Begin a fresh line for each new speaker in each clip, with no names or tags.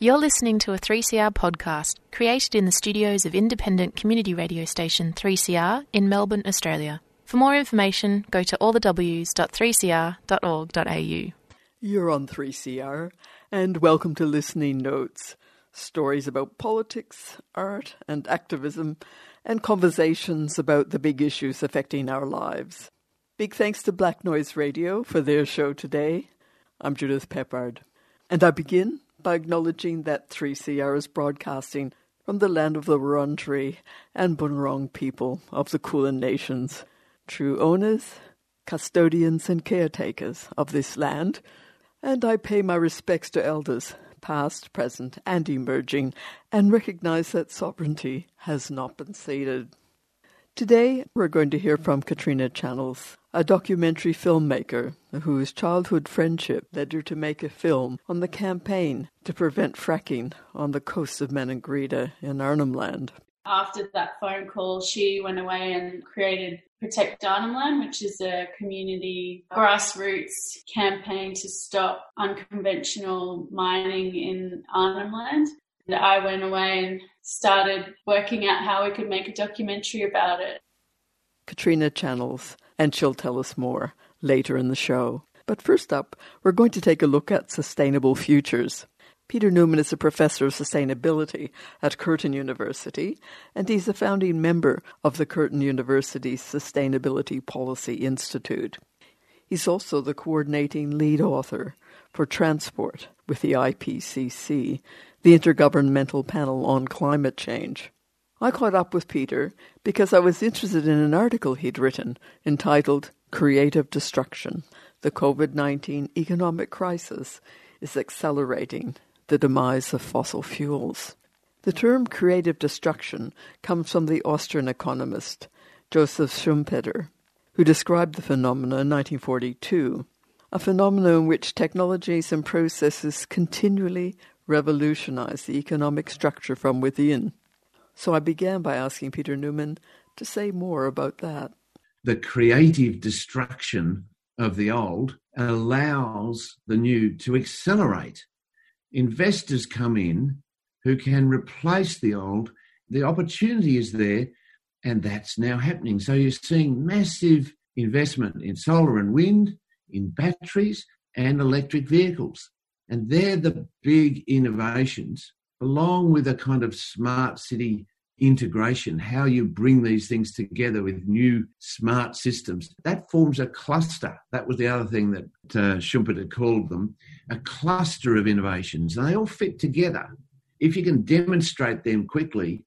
You're listening to a 3CR podcast created in the studios of independent community radio station 3CR in Melbourne, Australia. For more information, go to allthews.3cr.org.au.
You're on 3CR, and welcome to Listening Notes stories about politics, art, and activism, and conversations about the big issues affecting our lives. Big thanks to Black Noise Radio for their show today. I'm Judith Peppard, and I begin by acknowledging that 3CR is broadcasting from the land of the Wurundjeri and Bunurong people of the Kulin Nations, true owners, custodians, and caretakers of this land, and I pay my respects to elders, past, present, and emerging, and recognize that sovereignty has not been ceded. Today, we're going to hear from Katrina Channells, a documentary filmmaker whose childhood friendship led her to make a film on the campaign to prevent fracking on the coast of Maningrida in Arnhem Land.
After that phone call, she went away and created Protect Arnhem Land, which is a community grassroots campaign to stop unconventional mining in Arnhem Land. And I went away and started working out how we could make a documentary about it.
Katrina Channells, and she'll tell us more later in the show. But first up, we're going to take a look at sustainable futures. Peter Newman is a professor of sustainability at Curtin University, and he's a founding member of the Curtin University Sustainability Policy Institute. He's also the coordinating lead author for transport with the IPCC, the Intergovernmental Panel on Climate Change. I caught up with Peter because I was interested in an article he'd written entitled Creative Destruction The COVID 19 Economic Crisis is Accelerating the Demise of Fossil Fuels. The term creative destruction comes from the Austrian economist Joseph Schumpeter, who described the phenomenon in 1942, a phenomenon in which technologies and processes continually revolutionize the economic structure from within. So I began by asking Peter Newman to say more about that.
The creative destruction of the old allows the new to accelerate. Investors come in who can replace the old. The opportunity is there, and that's now happening. So you're seeing massive investment in solar and wind, in batteries, and electric vehicles. And they're the big innovations, along with a kind of smart city integration, how you bring these things together with new smart systems. That forms a cluster. That was the other thing that uh, Schumpeter called them a cluster of innovations. And they all fit together. If you can demonstrate them quickly,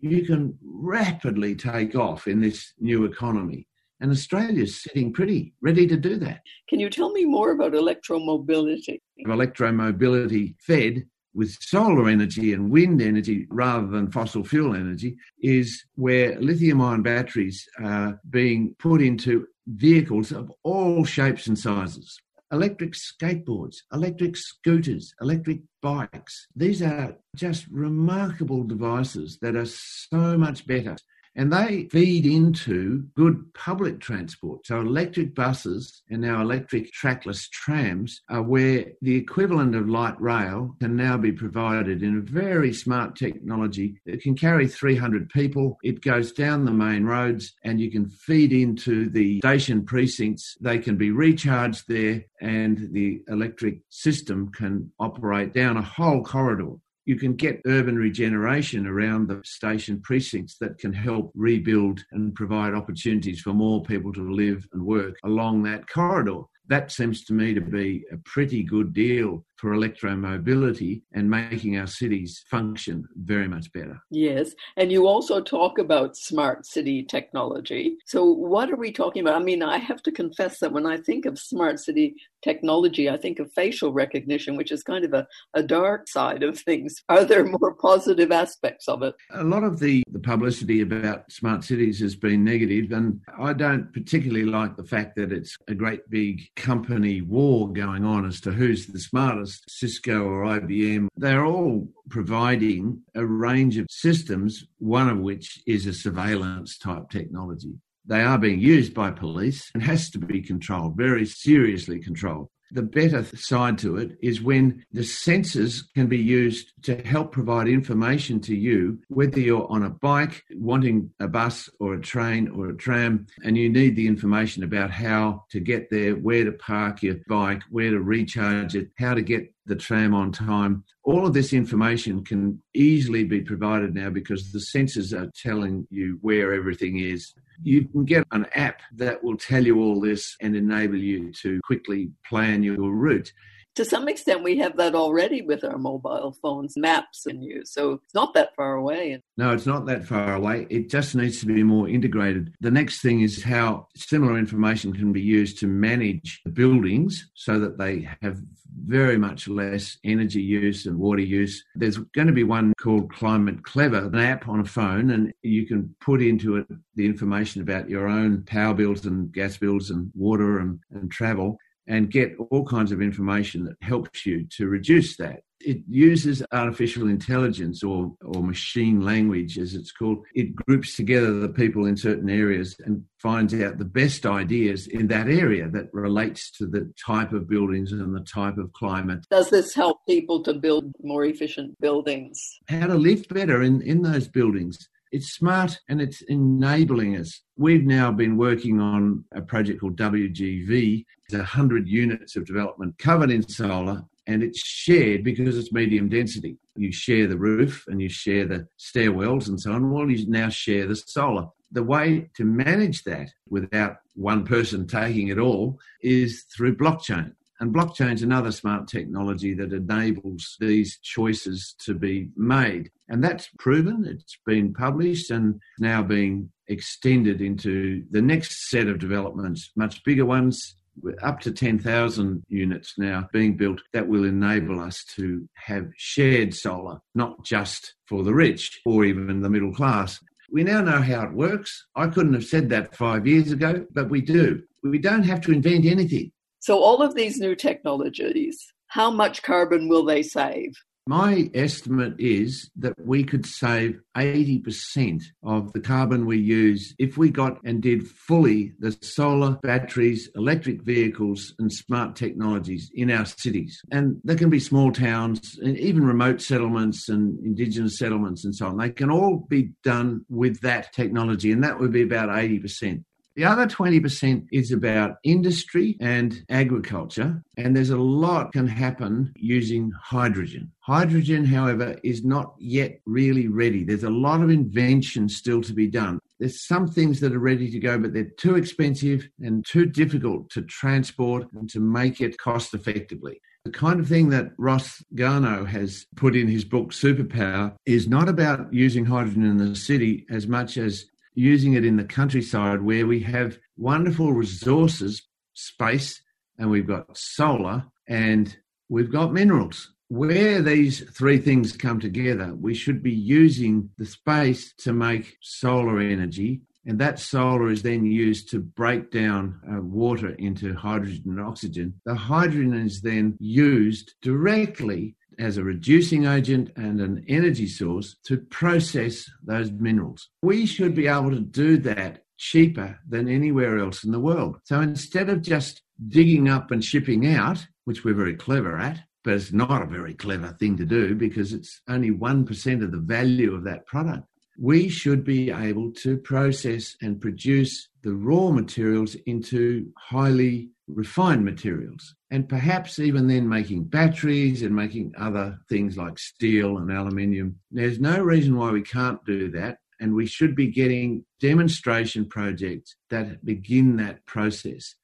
you can rapidly take off in this new economy. And Australia's sitting pretty, ready to do that.
Can you tell me more about electromobility?
Electromobility fed with solar energy and wind energy rather than fossil fuel energy is where lithium ion batteries are being put into vehicles of all shapes and sizes. Electric skateboards, electric scooters, electric bikes. These are just remarkable devices that are so much better and they feed into good public transport. So, electric buses and now electric trackless trams are where the equivalent of light rail can now be provided in a very smart technology that can carry 300 people. It goes down the main roads and you can feed into the station precincts. They can be recharged there, and the electric system can operate down a whole corridor you can get urban regeneration around the station precincts that can help rebuild and provide opportunities for more people to live and work along that corridor. That seems to me to be a pretty good deal for electromobility and making our cities function very much better.
Yes. And you also talk about smart city technology. So, what are we talking about? I mean, I have to confess that when I think of smart city technology, I think of facial recognition, which is kind of a, a dark side of things. Are there more positive aspects of it?
A lot of the, the publicity about smart cities has been negative, and I don't particularly like the fact that it's a great big company war going on as to who's the smartest Cisco or IBM, they're all providing a range of systems, one of which is a surveillance type technology. They are being used by police and has to be controlled, very seriously controlled. The better side to it is when the sensors can be used to help provide information to you, whether you're on a bike, wanting a bus or a train or a tram, and you need the information about how to get there, where to park your bike, where to recharge it, how to get the tram on time. All of this information can easily be provided now because the sensors are telling you where everything is. You can get an app that will tell you all this and enable you to quickly plan your route
to some extent, we have that already with our mobile phones, maps and use. So it's not that far away.
No, it's not that far away. It just needs to be more integrated. The next thing is how similar information can be used to manage the buildings so that they have very much less energy use and water use. There's going to be one called Climate Clever, an app on a phone, and you can put into it the information about your own power bills and gas bills and water and, and travel and get all kinds of information that helps you to reduce that. It uses artificial intelligence or, or machine language, as it's called. It groups together the people in certain areas and finds out the best ideas in that area that relates to the type of buildings and the type of climate.
Does this help people to build more efficient buildings?
How to live better in, in those buildings. It's smart and it's enabling us. We've now been working on a project called WGV. It's 100 units of development covered in solar and it's shared because it's medium density. You share the roof and you share the stairwells and so on. Well, you now share the solar. The way to manage that without one person taking it all is through blockchain. And blockchain is another smart technology that enables these choices to be made. And that's proven, it's been published and now being extended into the next set of developments, much bigger ones, up to 10,000 units now being built that will enable us to have shared solar, not just for the rich or even the middle class. We now know how it works. I couldn't have said that five years ago, but we do. We don't have to invent anything.
So, all of these new technologies, how much carbon will they save?
My estimate is that we could save 80% of the carbon we use if we got and did fully the solar, batteries, electric vehicles, and smart technologies in our cities. And there can be small towns and even remote settlements and indigenous settlements and so on. They can all be done with that technology, and that would be about 80%. The other 20% is about industry and agriculture, and there's a lot can happen using hydrogen. Hydrogen, however, is not yet really ready. There's a lot of invention still to be done. There's some things that are ready to go, but they're too expensive and too difficult to transport and to make it cost effectively. The kind of thing that Ross Garnaut has put in his book Superpower is not about using hydrogen in the city as much as using it in the countryside where we have wonderful resources, space, and we've got solar and we've got minerals. Where these three things come together, we should be using the space to make solar energy, and that solar is then used to break down uh, water into hydrogen and oxygen. The hydrogen is then used directly as a reducing agent and an energy source to process those minerals. We should be able to do that cheaper than anywhere else in the world. So instead of just digging up and shipping out, which we're very clever at, but it's not a very clever thing to do because it's only 1% of the value of that product. We should be able to process and produce the raw materials into highly refined materials. And perhaps even then making batteries and making other things like steel and aluminium. There's no reason why we can't do that. And we should be getting demonstration projects that begin that process.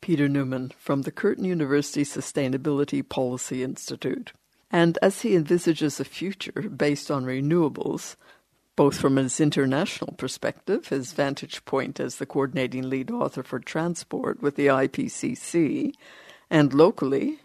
Peter Newman from the Curtin University Sustainability Policy Institute. And as he envisages a future based on renewables, both from his international perspective, his vantage point as the coordinating lead author for transport with the IPCC, and locally,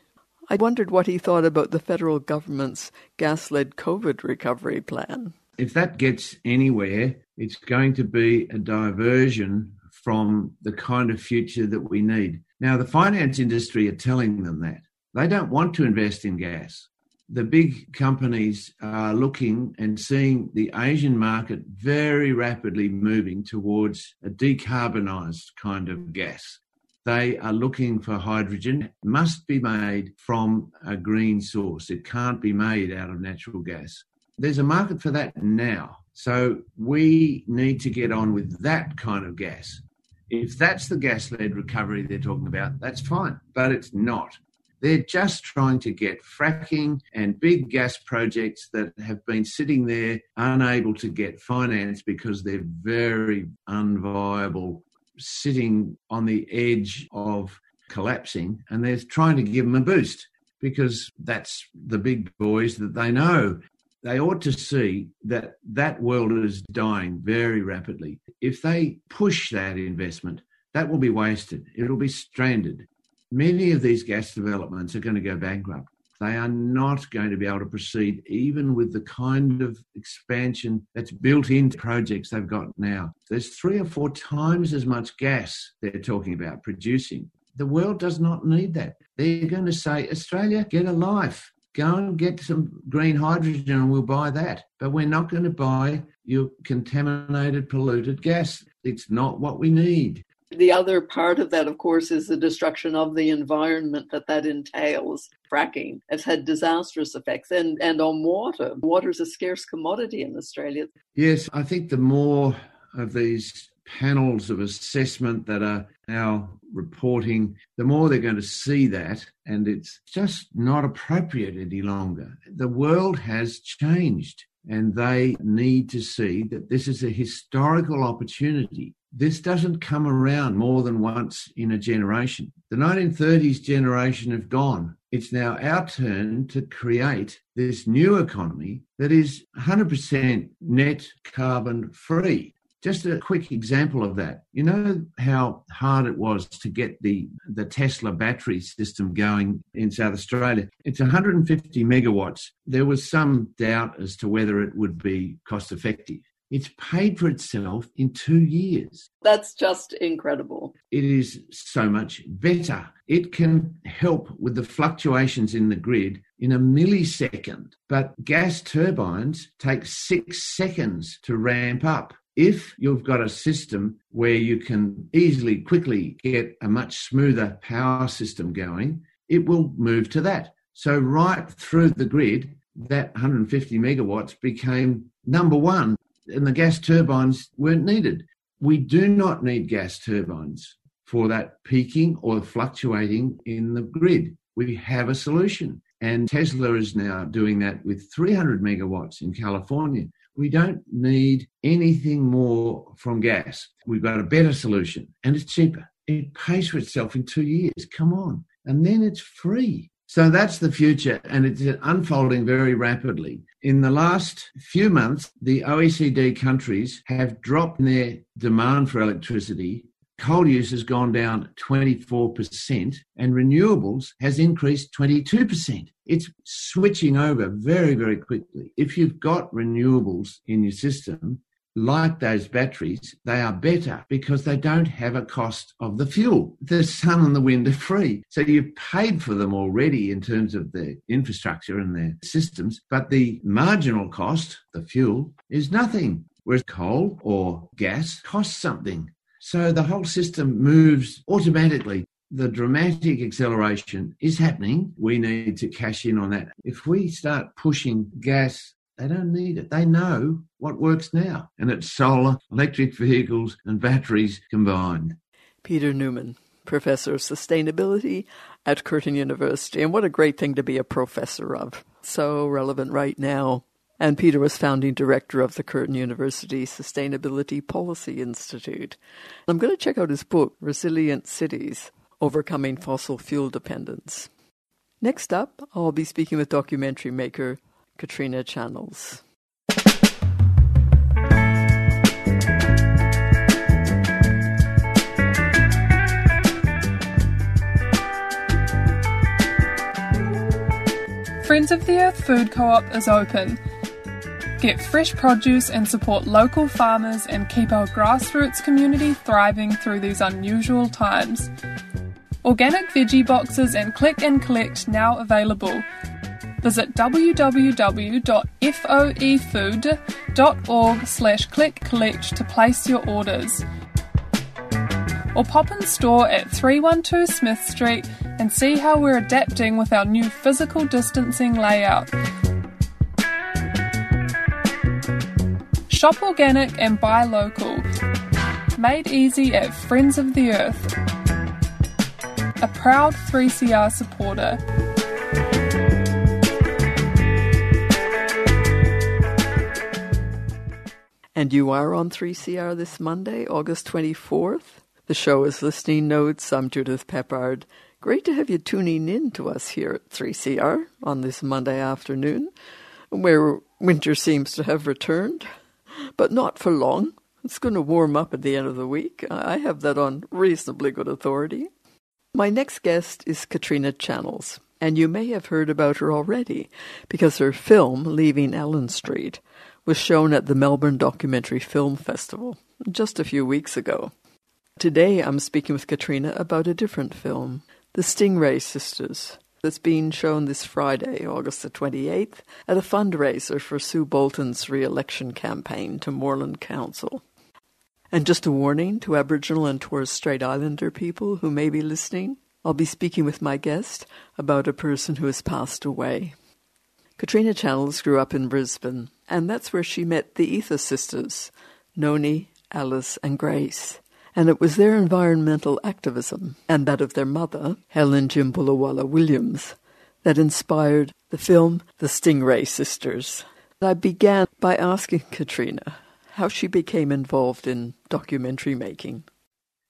I wondered what he thought about the federal government's gas led COVID recovery plan.
If that gets anywhere, it's going to be a diversion from the kind of future that we need. Now, the finance industry are telling them that. They don't want to invest in gas the big companies are looking and seeing the Asian market very rapidly moving towards a decarbonised kind of gas. they are looking for hydrogen. It must be made from a green source. It can't be made out of natural gas. There's a market for that now. So we need to get on with that kind of gas. If that's the gas led recovery they're talking about, that's fine, but it's not. They're just trying to get fracking and big gas projects that have been sitting there unable to get finance because they're very unviable, sitting on the edge of collapsing, and they're trying to give them a boost because that's the big boys that they know. They ought to see that that world is dying very rapidly. If they push that investment, that will be wasted. It'll be stranded many of these gas developments are going to go bankrupt. They are not going to be able to proceed even with the kind of expansion that's built into projects they've got now. There's three or four times as much gas they're talking about producing. The world does not need that. They're going to say, Australia, get a life. Go and get some green hydrogen and we'll buy that. But we're not going to buy your contaminated, polluted gas. It's not what we need.
The other part of that, of course, is the destruction of the environment that that entails. Fracking has had disastrous effects and, and on water. Water is a scarce commodity in Australia.
Yes, I think the more of these panels of assessment that are now reporting, the more they're going to see that, and it's just not appropriate any longer. The world has changed, and they need to see that this is a historical opportunity this doesn't come around more than once in a generation. The 1930s generation have gone. It's now our turn to create this new economy that is 100% net carbon free. Just a quick example of that. You know how hard it was to get the, the Tesla battery system going in South Australia? It's 150 megawatts. There was some doubt as to whether it would be cost effective. It's paid for itself in two years.
That's just incredible.
It is so much better. It can help with the fluctuations in the grid in a millisecond, but gas turbines take six seconds to ramp up. If you've got a system where you can easily, quickly get a much smoother power system going, it will move to that. So, right through the grid, that 150 megawatts became number one and the gas turbines weren't needed. We do not need gas turbines for that peaking or fluctuating in the grid. We have a solution. And Tesla is now doing that with 300 megawatts in California. We don't need anything more from gas. We've got a better solution and it's cheaper. It pays for itself in two years. Come on. And then it's free. So that's the future, and it's unfolding very rapidly. In the last few months, the OECD countries have dropped their demand for electricity. Coal use has gone down 24%, and renewables has increased 22%. It's switching over very, very quickly. If you've got renewables in your system, like those batteries, they are better because they don't have a cost of the fuel. The sun and the wind are free. So you've paid for them already in terms of the infrastructure and their systems, but the marginal cost, the fuel, is nothing. Whereas coal or gas costs something. So the whole system moves automatically the dramatic acceleration is happening. We need to cash in on that. If we start pushing gas they don't need it. They know what works now, and it's solar, electric vehicles, and batteries combined.
Peter Newman, Professor of Sustainability at Curtin University. And what a great thing to be a professor of. So relevant right now. And Peter was founding director of the Curtin University Sustainability Policy Institute. I'm going to check out his book, Resilient Cities Overcoming Fossil Fuel Dependence. Next up, I'll be speaking with documentary maker Katrina Channells.
Friends of the Earth Food Co op is open. Get fresh produce and support local farmers and keep our grassroots community thriving through these unusual times. Organic veggie boxes and click and collect now available visit www.foefood.org slash click collect to place your orders. or pop in store at 312 Smith Street and see how we're adapting with our new physical distancing layout. Shop organic and buy local. Made easy at Friends of the Earth. A proud 3CR supporter.
And you are on 3CR this Monday, August 24th. The show is Listening Notes. I'm Judith Peppard. Great to have you tuning in to us here at 3CR on this Monday afternoon, where winter seems to have returned, but not for long. It's going to warm up at the end of the week. I have that on reasonably good authority. My next guest is Katrina Channells, and you may have heard about her already because her film, Leaving Ellen Street, was shown at the Melbourne Documentary Film Festival just a few weeks ago. Today I'm speaking with Katrina about a different film, The Stingray Sisters, that's being shown this Friday, August the 28th, at a fundraiser for Sue Bolton's re election campaign to Moreland Council. And just a warning to Aboriginal and Torres Strait Islander people who may be listening I'll be speaking with my guest about a person who has passed away. Katrina Channells grew up in Brisbane, and that's where she met the Eather sisters, Noni, Alice, and Grace. And it was their environmental activism and that of their mother, Helen Djimbalawala Williams, that inspired the film The Stingray Sisters. I began by asking Katrina how she became involved in documentary making.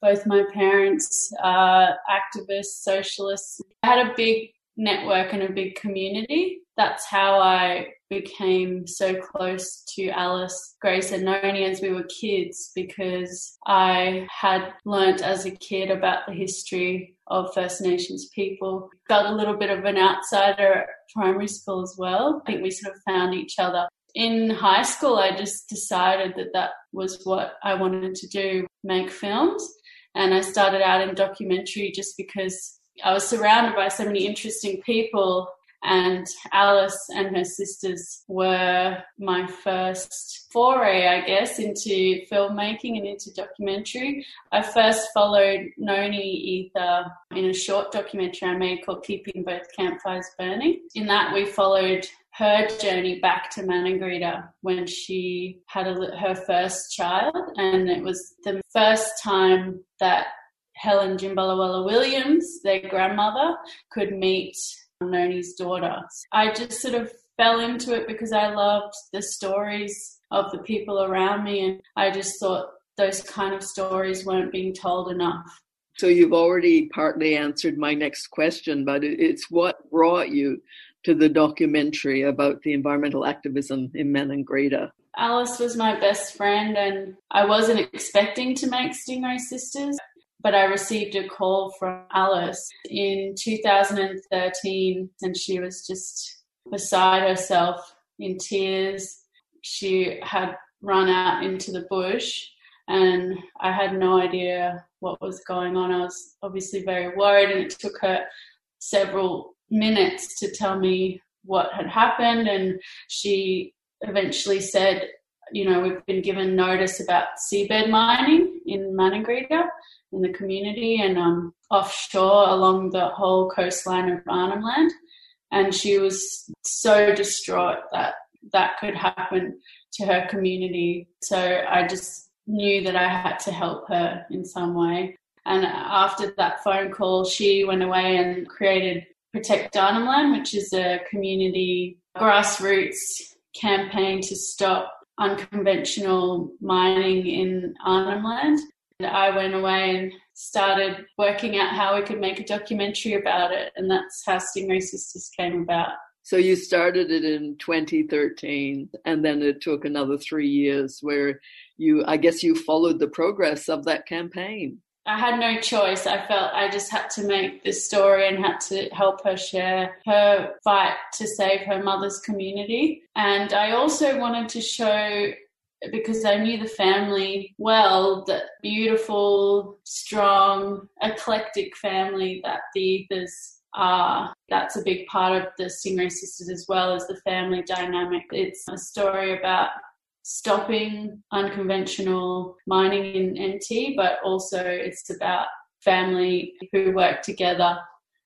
Both my parents are activists, socialists. I had a big network and a big community. That's how I became so close to Alice, Grace, and Noni as we were kids because I had learnt as a kid about the history of First Nations people. Felt a little bit of an outsider at primary school as well. I think we sort of found each other. In high school, I just decided that that was what I wanted to do make films. And I started out in documentary just because I was surrounded by so many interesting people and Alice and her sisters were my first foray, I guess, into filmmaking and into documentary. I first followed Noni Eather in a short documentary I made called Keeping Both Campfires Burning. In that, we followed her journey back to Maningrida when she had a, her first child, and it was the first time that Helen Djimbalawala Williams, their grandmother, could meet Noni's daughter. I just sort of fell into it because I loved the stories of the people around me, and I just thought those kind of stories weren't being told enough.
So you've already partly answered my next question, but it's what brought you to the documentary about the environmental activism in Maningrida.
Alice was my best friend, and I wasn't expecting to make Stingray Sisters but I received a call from Alice in 2013 and she was just beside herself in tears. She had run out into the bush and I had no idea what was going on. I was obviously very worried and it took her several minutes to tell me what had happened and she eventually said you know, we've been given notice about seabed mining in Maningrida in the community and um, offshore along the whole coastline of Arnhem Land. And she was so distraught that that could happen to her community. So I just knew that I had to help her in some way. And after that phone call, she went away and created Protect Arnhem Land, which is a community grassroots campaign to stop unconventional mining in Arnhem Land. And I went away and started working out how we could make a documentary about it, and that's how Stingray Sisters came about.
So you started it in 2013, and then it took another three years where you, I guess, you followed the progress of that campaign.
I had no choice. I felt I just had to make this story and had to help her share her fight to save her mother's community. And I also wanted to show because I knew the family well, that beautiful, strong, eclectic family that the Eathers are. That's a big part of the Stingray Sisters as well as the family dynamic. It's a story about stopping unconventional mining in NT, but also it's about family who work together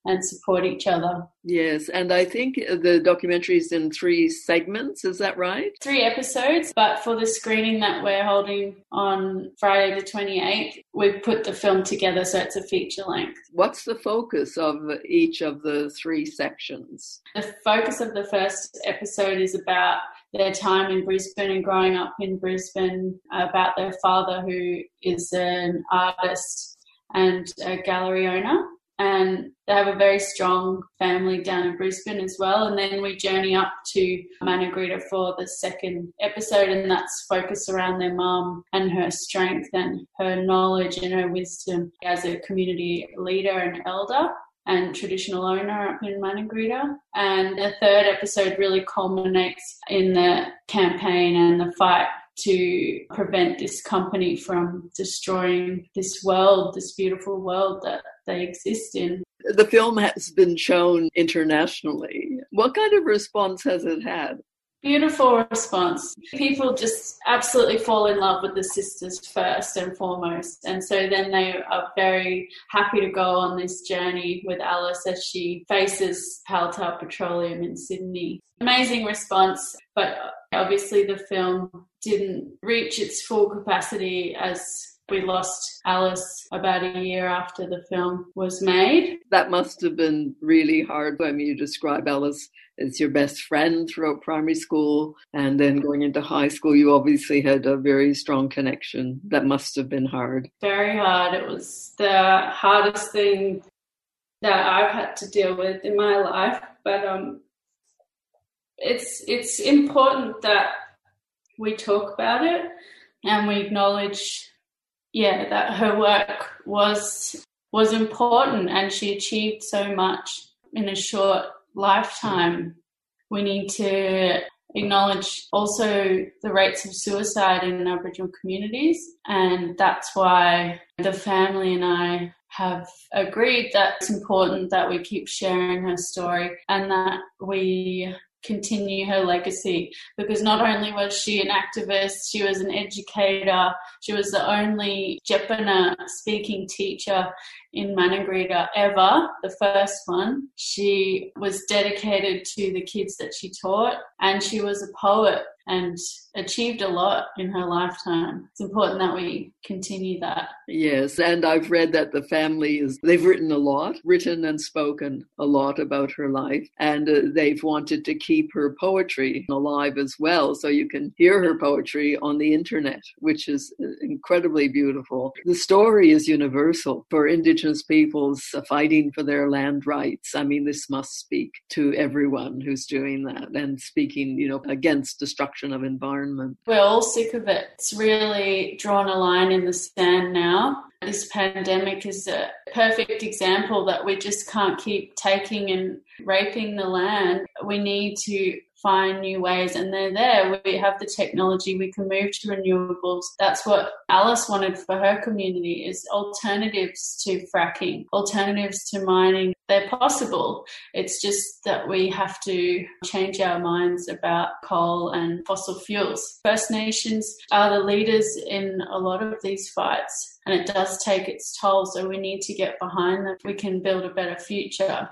and support each other.
Yes, and I think the documentary is in three segments, is that right?
Three episodes, but for the screening that we're holding on Friday the 28th, we've put the film together so it's a feature length.
What's the focus of each of the three sections?
The focus of the first episode is about their time in Brisbane and growing up in Brisbane, uh, about their father, who is an artist and a gallery owner and they have a very strong family down in Brisbane as well. And then we journey up to Maningrida for the second episode, and that's focused around their mum and her strength and her knowledge and her wisdom as a community leader and elder and traditional owner up in Maningrida. And the third episode really culminates in the campaign and the fight to prevent this company from destroying this world, this beautiful world that they exist in.
The film has been shown internationally. What kind of response has it had?
Beautiful response. People just absolutely fall in love with the sisters first and foremost. And so then they are very happy to go on this journey with Alice as she faces Paltar Petroleum in Sydney. Amazing response, but obviously the film didn't reach its full capacity as we lost Alice about a year after the film was made.
That must have been really hard. Mean, you describe Alice as your best friend throughout primary school, and then going into high school, you obviously had a very strong connection. That must have been hard.
Very hard. It was the hardest thing that I've had to deal with in my life, but um, it's it's important that we talk about it and we acknowledge yeah, that her work was was important and she achieved so much in a short lifetime. We need to acknowledge also the rates of suicide in Aboriginal communities, and that's why the family and I have agreed that it's important that we keep sharing her story and that we continue her legacy because not only was she an activist, she was an educator, she was the only Djepana speaking teacher in Maningrida ever, the first one. She was dedicated to the kids that she taught and she was a poet and achieved a lot in her lifetime. It's important that we continue that.
Yes, and I've read that the family is, they've written a lot, written and spoken a lot about her life, and uh, they've wanted to keep her poetry alive as well. So you can hear her poetry on the internet, which is uh, incredibly beautiful. The story is universal for Indigenous peoples fighting for their land rights. I mean, this must speak to everyone who's doing that and speaking, you know, against destruction of environment.
We're all sick of it. It's really drawn a line in the sand now. This pandemic is a perfect example that we just can't keep taking and raping the land. We need to find new ways and they're there. We have the technology, we can move to renewables. That's what Alice wanted for her community is alternatives to fracking, alternatives to mining. They're possible. It's just that we have to change our minds about coal and fossil fuels. First Nations are the leaders in a lot of these fights and it does take its toll, so we need to get behind them. We can build a better future.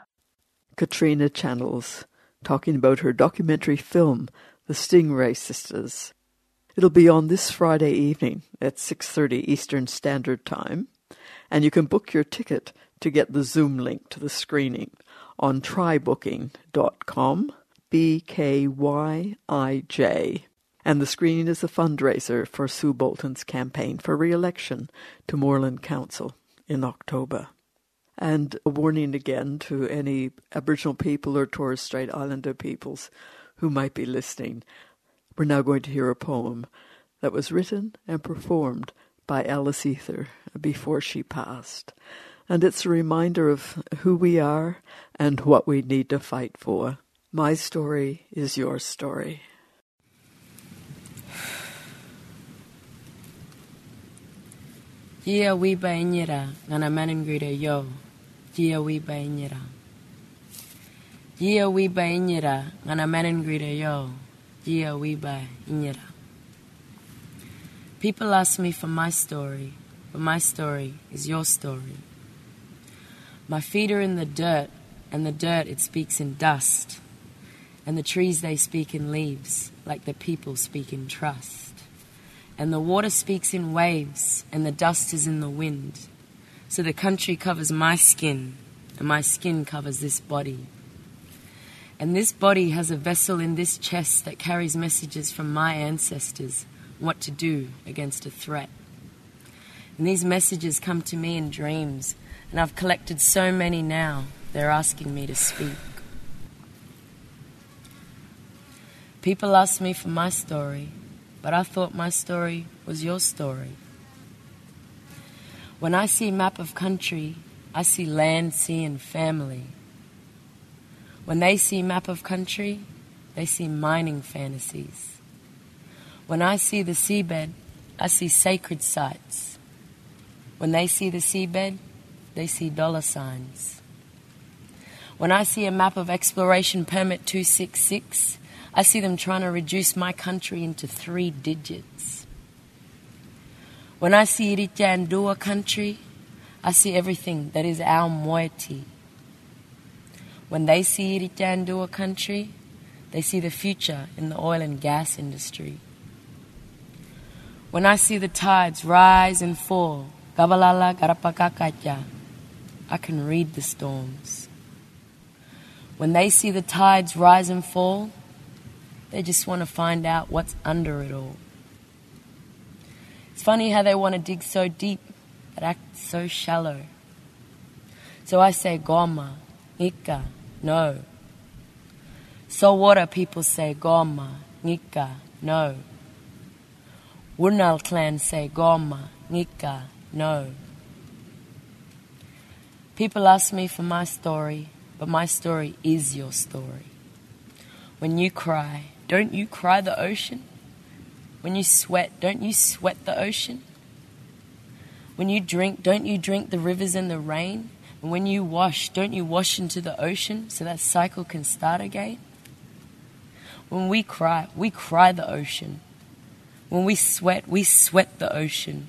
Katrina Channells talking about her documentary film, The Stingray Sisters. It'll be on this Friday evening at 6:30 Eastern Standard Time, and you can book your ticket to get the Zoom link to the screening on trybooking.com, B K Y I J. And the screening is a fundraiser for Sue Bolton's campaign for re-election to Moreland Council in October. And a warning again to any Aboriginal people or Torres Strait Islander peoples who might be listening. We're now going to hear a poem that was written and performed by Alice Eather before she passed. And it's a reminder of who we are and what we need to fight for. My story is your story.
We by nyira, ngana manin yo. Gia we by nyira. Gia we by nyira ngana manin grida yo. Gia we by nyira. People ask me for my story, but my story is your story. My feet are in the dirt, and the dirt it speaks in dust, and the trees they speak in leaves, like the people speak in trust. And the water speaks in waves, and the dust is in the wind. So the country covers my skin, and my skin covers this body. And this body has a vessel in this chest that carries messages from my ancestors what to do against a threat. And these messages come to me in dreams, and I've collected so many now, they're asking me to speak. People ask me for my story, but I thought my story was your story. When I see map of country, I see land, sea, and family. When they see map of country, they see mining fantasies. When I see the seabed, I see sacred sites. When they see the seabed, they see dollar signs. When I see a map of exploration permit 266, I see them trying to reduce my country into three digits. When I see Iritjandua country, I see everything that is our moiety. When they see Iritjandua country, they see the future in the oil and gas industry. When I see the tides rise and fall, Gabalala Garapakakacha, I can read the storms. When they see the tides rise and fall, they just want to find out what's under it all. It's funny how they want to dig so deep but act so shallow. So I say goma, nika, no. So water people say goma, nika, no. Wurnal clan say Goma, Nika, no. People ask me for my story, but my story is your story. When you cry, don't you cry the ocean? When you sweat, don't you sweat the ocean? When you drink, don't you drink the rivers and the rain? And when you wash, don't you wash into the ocean so that cycle can start again? When we cry, we cry the ocean. When we sweat, we sweat the ocean.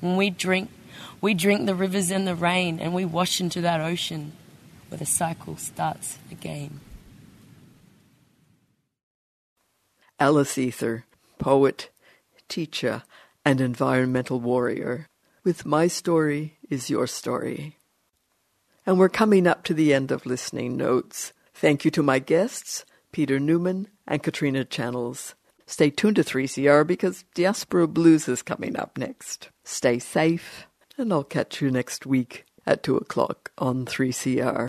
When we drink, we drink the rivers and the rain and we wash into that ocean where the cycle starts again.
Alice Eather, poet, teacher, and environmental warrior, with My Story is Your Story. And we're coming up to the end of listening notes. Thank you to my guests, Peter Newman and Katrina Channells. Stay tuned to 3CR because Diaspora Blues is coming up next. Stay safe, and I'll catch you next week at 2 o'clock on 3CR.